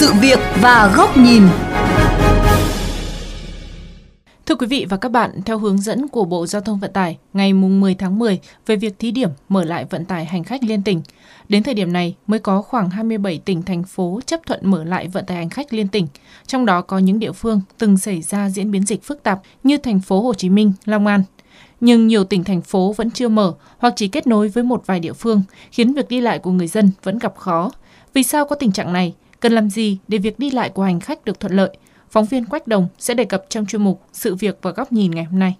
sự việc và góc nhìn. Thưa quý vị và các bạn, theo hướng dẫn của Bộ Giao thông Vận tải ngày 10 tháng 10 về việc thí điểm mở lại vận tải hành khách liên tỉnh, đến thời điểm này mới có khoảng 27 tỉnh thành phố chấp thuận mở lại vận tải hành khách liên tỉnh, trong đó có những địa phương từng xảy ra diễn biến dịch phức tạp như thành phố Hồ Chí Minh, Long An. Nhưng nhiều tỉnh thành phố vẫn chưa mở hoặc chỉ kết nối với một vài địa phương, khiến việc đi lại của người dân vẫn gặp khó. Vì sao có tình trạng này? Cần làm gì để việc đi lại của hành khách được thuận lợi? Phóng viên Quách Đồng sẽ đề cập trong chuyên mục Sự việc và góc nhìn ngày hôm nay.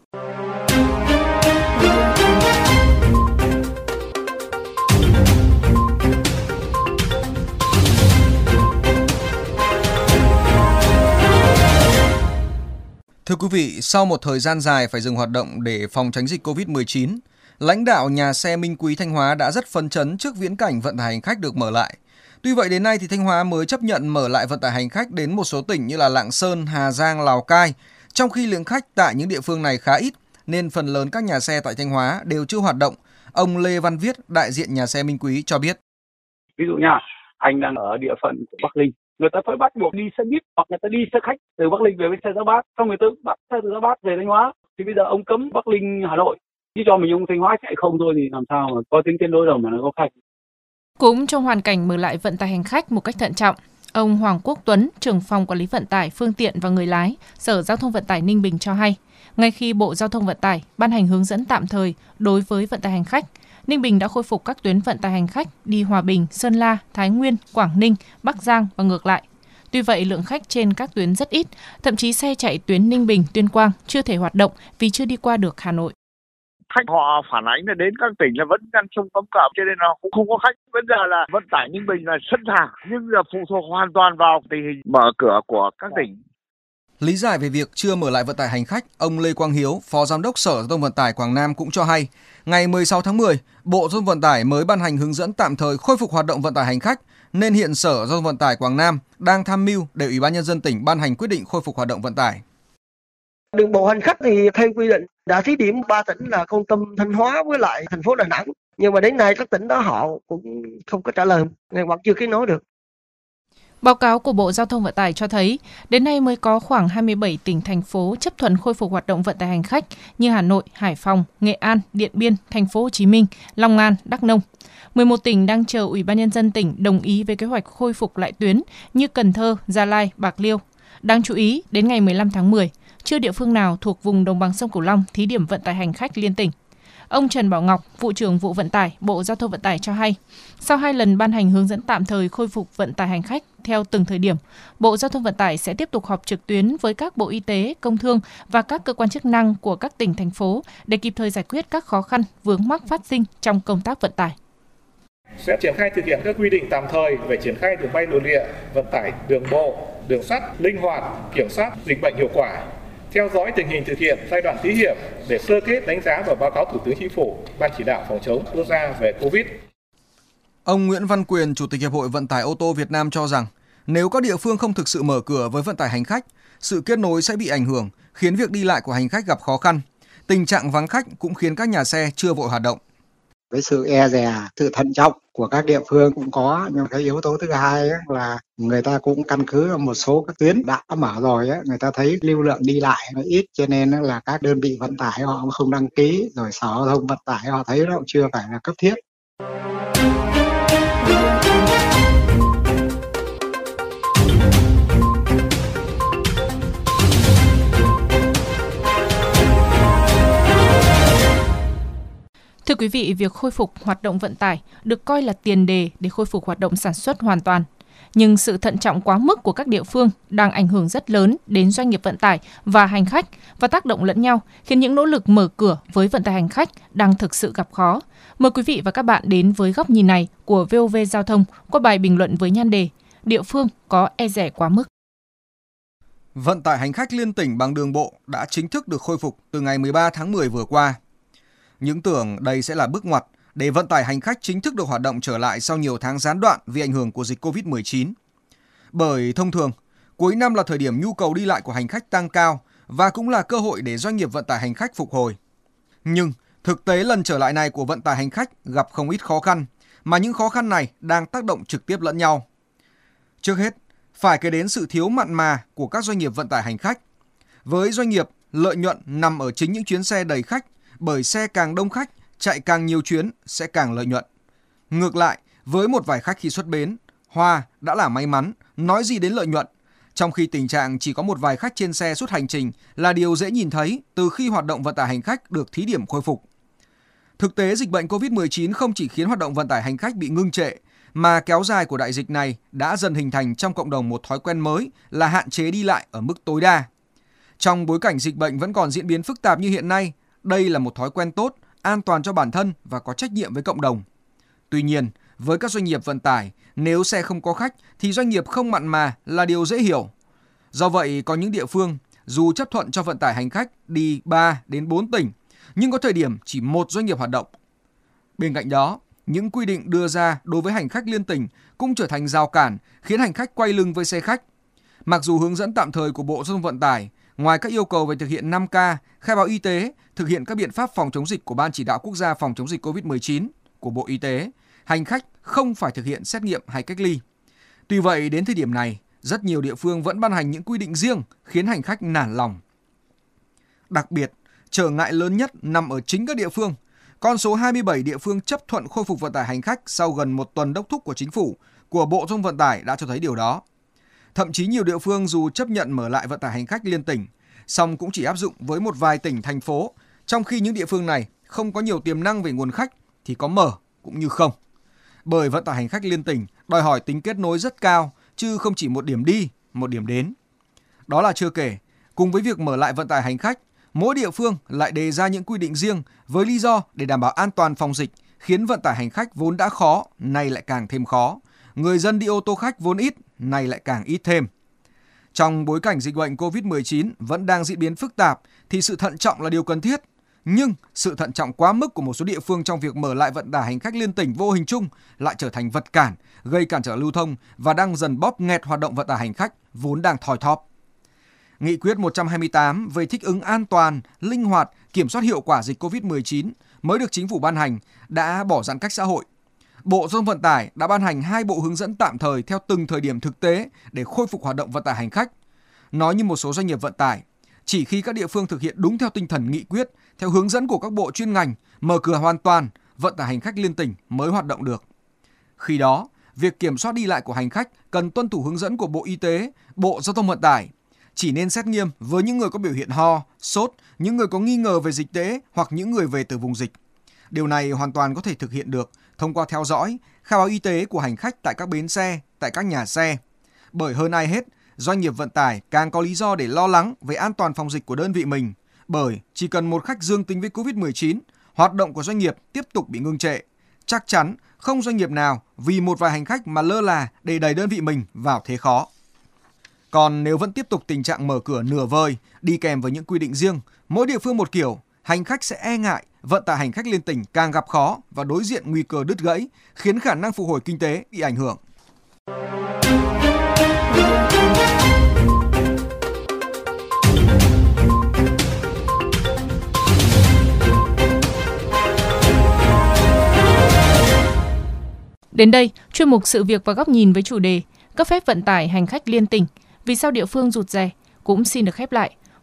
Thưa quý vị, sau một thời gian dài phải dừng hoạt động để phòng tránh dịch COVID-19, lãnh đạo nhà xe Minh Quý Thanh Hóa đã rất phấn chấn trước viễn cảnh vận tải hành khách được mở lại – Tuy vậy đến nay thì Thanh Hóa mới chấp nhận mở lại vận tải hành khách đến một số tỉnh như là Lạng Sơn, Hà Giang, Lào Cai, trong khi lượng khách tại những địa phương này khá ít nên phần lớn các nhà xe tại Thanh Hóa đều chưa hoạt động. Ông Lê Văn Viết, đại diện nhà xe Minh Quý cho biết. Ví dụ nha, anh đang ở địa phận của Bắc Linh, người ta phải bắt buộc đi xe buýt hoặc người ta đi xe khách từ Bắc Linh về với xe Gia Bát, xong người ta bắt xe từ Gia Bát về Thanh Hóa. Thì bây giờ ông cấm Bắc Linh Hà Nội, chứ cho mình ông Thanh Hóa chạy không thôi thì làm sao mà có tiếng tiến đối đâu mà nó có khách. Cũng trong hoàn cảnh mở lại vận tải hành khách một cách thận trọng, ông Hoàng Quốc Tuấn, trưởng phòng quản lý vận tải, phương tiện và người lái, Sở Giao thông Vận tải Ninh Bình cho hay, ngay khi Bộ Giao thông Vận tải ban hành hướng dẫn tạm thời đối với vận tải hành khách, Ninh Bình đã khôi phục các tuyến vận tải hành khách đi Hòa Bình, Sơn La, Thái Nguyên, Quảng Ninh, Bắc Giang và ngược lại. Tuy vậy, lượng khách trên các tuyến rất ít, thậm chí xe chạy tuyến Ninh Bình, Tuyên Quang chưa thể hoạt động vì chưa đi qua được Hà Nội khách họ phản ánh là đến các tỉnh là vẫn ngăn sông cấm cập cho nên là cũng không có khách bây giờ là vận tải ninh bình là sẵn sàng nhưng là phụ thuộc hoàn toàn vào tình hình mở cửa của các tỉnh Lý giải về việc chưa mở lại vận tải hành khách, ông Lê Quang Hiếu, Phó Giám đốc Sở Giao thông Vận tải Quảng Nam cũng cho hay, ngày 16 tháng 10, Bộ Giao thông Vận tải mới ban hành hướng dẫn tạm thời khôi phục hoạt động vận tải hành khách, nên hiện Sở Giao thông Vận tải Quảng Nam đang tham mưu để Ủy ban nhân dân tỉnh ban hành quyết định khôi phục hoạt động vận tải. Đường bộ hành khách thì theo quy định đã thí điểm ba tỉnh là công tâm, Thanh Hóa với lại thành phố Đà Nẵng. Nhưng mà đến nay các tỉnh đó họ cũng không có trả lời, nên hoặc chưa kết nối được. Báo cáo của Bộ Giao thông Vận tải cho thấy, đến nay mới có khoảng 27 tỉnh thành phố chấp thuận khôi phục hoạt động vận tải hành khách như Hà Nội, Hải Phòng, Nghệ An, Điện Biên, Thành phố Hồ Chí Minh, Long An, Đắk Nông. 11 tỉnh đang chờ Ủy ban nhân dân tỉnh đồng ý với kế hoạch khôi phục lại tuyến như Cần Thơ, Gia Lai, Bạc Liêu. Đáng chú ý, đến ngày 15 tháng 10, chưa địa phương nào thuộc vùng đồng bằng sông Cửu Long thí điểm vận tải hành khách liên tỉnh. Ông Trần Bảo Ngọc, vụ trưởng vụ vận tải, Bộ Giao thông Vận tải cho hay, sau hai lần ban hành hướng dẫn tạm thời khôi phục vận tải hành khách theo từng thời điểm, Bộ Giao thông Vận tải sẽ tiếp tục họp trực tuyến với các bộ y tế, công thương và các cơ quan chức năng của các tỉnh thành phố để kịp thời giải quyết các khó khăn vướng mắc phát sinh trong công tác vận tải sẽ triển khai thực hiện các quy định tạm thời về triển khai đường bay nội địa, vận tải đường bộ, đường sắt linh hoạt, kiểm soát dịch bệnh hiệu quả, theo dõi tình hình thực hiện giai đoạn thí điểm để sơ kết đánh giá và báo cáo Thủ tướng Chính phủ, Ban chỉ đạo phòng chống quốc gia về Covid. Ông Nguyễn Văn Quyền, Chủ tịch Hiệp hội Vận tải ô tô Việt Nam cho rằng, nếu các địa phương không thực sự mở cửa với vận tải hành khách, sự kết nối sẽ bị ảnh hưởng, khiến việc đi lại của hành khách gặp khó khăn. Tình trạng vắng khách cũng khiến các nhà xe chưa vội hoạt động với sự e dè sự thận trọng của các địa phương cũng có nhưng cái yếu tố thứ hai ấy là người ta cũng căn cứ một số các tuyến đã mở rồi ấy, người ta thấy lưu lượng đi lại nó ít cho nên là các đơn vị vận tải họ cũng không đăng ký rồi sở giao thông vận tải họ thấy nó cũng chưa phải là cấp thiết. Thưa quý vị, việc khôi phục hoạt động vận tải được coi là tiền đề để khôi phục hoạt động sản xuất hoàn toàn. Nhưng sự thận trọng quá mức của các địa phương đang ảnh hưởng rất lớn đến doanh nghiệp vận tải và hành khách và tác động lẫn nhau, khiến những nỗ lực mở cửa với vận tải hành khách đang thực sự gặp khó. Mời quý vị và các bạn đến với góc nhìn này của VOV Giao thông qua bài bình luận với nhan đề Địa phương có e rẻ quá mức. Vận tải hành khách liên tỉnh bằng đường bộ đã chính thức được khôi phục từ ngày 13 tháng 10 vừa qua những tưởng đây sẽ là bước ngoặt để vận tải hành khách chính thức được hoạt động trở lại sau nhiều tháng gián đoạn vì ảnh hưởng của dịch COVID-19. Bởi thông thường, cuối năm là thời điểm nhu cầu đi lại của hành khách tăng cao và cũng là cơ hội để doanh nghiệp vận tải hành khách phục hồi. Nhưng thực tế lần trở lại này của vận tải hành khách gặp không ít khó khăn, mà những khó khăn này đang tác động trực tiếp lẫn nhau. Trước hết, phải kể đến sự thiếu mặn mà của các doanh nghiệp vận tải hành khách. Với doanh nghiệp, lợi nhuận nằm ở chính những chuyến xe đầy khách, bởi xe càng đông khách, chạy càng nhiều chuyến sẽ càng lợi nhuận. Ngược lại, với một vài khách khi xuất bến, Hoa đã là may mắn, nói gì đến lợi nhuận, trong khi tình trạng chỉ có một vài khách trên xe suốt hành trình là điều dễ nhìn thấy từ khi hoạt động vận tải hành khách được thí điểm khôi phục. Thực tế, dịch bệnh COVID-19 không chỉ khiến hoạt động vận tải hành khách bị ngưng trệ, mà kéo dài của đại dịch này đã dần hình thành trong cộng đồng một thói quen mới là hạn chế đi lại ở mức tối đa. Trong bối cảnh dịch bệnh vẫn còn diễn biến phức tạp như hiện nay, đây là một thói quen tốt, an toàn cho bản thân và có trách nhiệm với cộng đồng. Tuy nhiên, với các doanh nghiệp vận tải, nếu xe không có khách thì doanh nghiệp không mặn mà là điều dễ hiểu. Do vậy, có những địa phương dù chấp thuận cho vận tải hành khách đi 3 đến 4 tỉnh, nhưng có thời điểm chỉ một doanh nghiệp hoạt động. Bên cạnh đó, những quy định đưa ra đối với hành khách liên tỉnh cũng trở thành rào cản khiến hành khách quay lưng với xe khách. Mặc dù hướng dẫn tạm thời của Bộ Giao thông Vận tải, ngoài các yêu cầu về thực hiện 5K, khai báo y tế, thực hiện các biện pháp phòng chống dịch của Ban chỉ đạo quốc gia phòng chống dịch COVID-19 của Bộ Y tế, hành khách không phải thực hiện xét nghiệm hay cách ly. Tuy vậy, đến thời điểm này, rất nhiều địa phương vẫn ban hành những quy định riêng khiến hành khách nản lòng. Đặc biệt, trở ngại lớn nhất nằm ở chính các địa phương. Con số 27 địa phương chấp thuận khôi phục vận tải hành khách sau gần một tuần đốc thúc của chính phủ, của Bộ Giao thông Vận tải đã cho thấy điều đó. Thậm chí nhiều địa phương dù chấp nhận mở lại vận tải hành khách liên tỉnh, song cũng chỉ áp dụng với một vài tỉnh, thành phố, trong khi những địa phương này không có nhiều tiềm năng về nguồn khách thì có mở cũng như không. Bởi vận tải hành khách liên tỉnh đòi hỏi tính kết nối rất cao, chứ không chỉ một điểm đi, một điểm đến. Đó là chưa kể, cùng với việc mở lại vận tải hành khách, mỗi địa phương lại đề ra những quy định riêng với lý do để đảm bảo an toàn phòng dịch, khiến vận tải hành khách vốn đã khó, nay lại càng thêm khó. Người dân đi ô tô khách vốn ít, nay lại càng ít thêm. Trong bối cảnh dịch bệnh COVID-19 vẫn đang diễn biến phức tạp thì sự thận trọng là điều cần thiết. Nhưng sự thận trọng quá mức của một số địa phương trong việc mở lại vận tải hành khách liên tỉnh vô hình chung lại trở thành vật cản, gây cản trở lưu thông và đang dần bóp nghẹt hoạt động vận tải hành khách vốn đang thòi thóp. Nghị quyết 128 về thích ứng an toàn, linh hoạt, kiểm soát hiệu quả dịch COVID-19 mới được chính phủ ban hành đã bỏ giãn cách xã hội. Bộ Giao thông Vận tải đã ban hành hai bộ hướng dẫn tạm thời theo từng thời điểm thực tế để khôi phục hoạt động vận tải hành khách. Nói như một số doanh nghiệp vận tải, chỉ khi các địa phương thực hiện đúng theo tinh thần nghị quyết, theo hướng dẫn của các bộ chuyên ngành, mở cửa hoàn toàn, vận tải hành khách liên tỉnh mới hoạt động được. Khi đó, việc kiểm soát đi lại của hành khách cần tuân thủ hướng dẫn của Bộ Y tế, Bộ Giao thông Vận tải. Chỉ nên xét nghiêm với những người có biểu hiện ho, sốt, những người có nghi ngờ về dịch tễ hoặc những người về từ vùng dịch. Điều này hoàn toàn có thể thực hiện được thông qua theo dõi, khai báo y tế của hành khách tại các bến xe, tại các nhà xe. Bởi hơn ai hết, doanh nghiệp vận tải càng có lý do để lo lắng về an toàn phòng dịch của đơn vị mình. Bởi chỉ cần một khách dương tính với COVID-19, hoạt động của doanh nghiệp tiếp tục bị ngưng trệ. Chắc chắn không doanh nghiệp nào vì một vài hành khách mà lơ là để đẩy đơn vị mình vào thế khó. Còn nếu vẫn tiếp tục tình trạng mở cửa nửa vời, đi kèm với những quy định riêng, mỗi địa phương một kiểu, hành khách sẽ e ngại, vận tải hành khách liên tỉnh càng gặp khó và đối diện nguy cơ đứt gãy, khiến khả năng phục hồi kinh tế bị ảnh hưởng. Đến đây, chuyên mục sự việc và góc nhìn với chủ đề cấp phép vận tải hành khách liên tỉnh, vì sao địa phương rụt rè cũng xin được khép lại.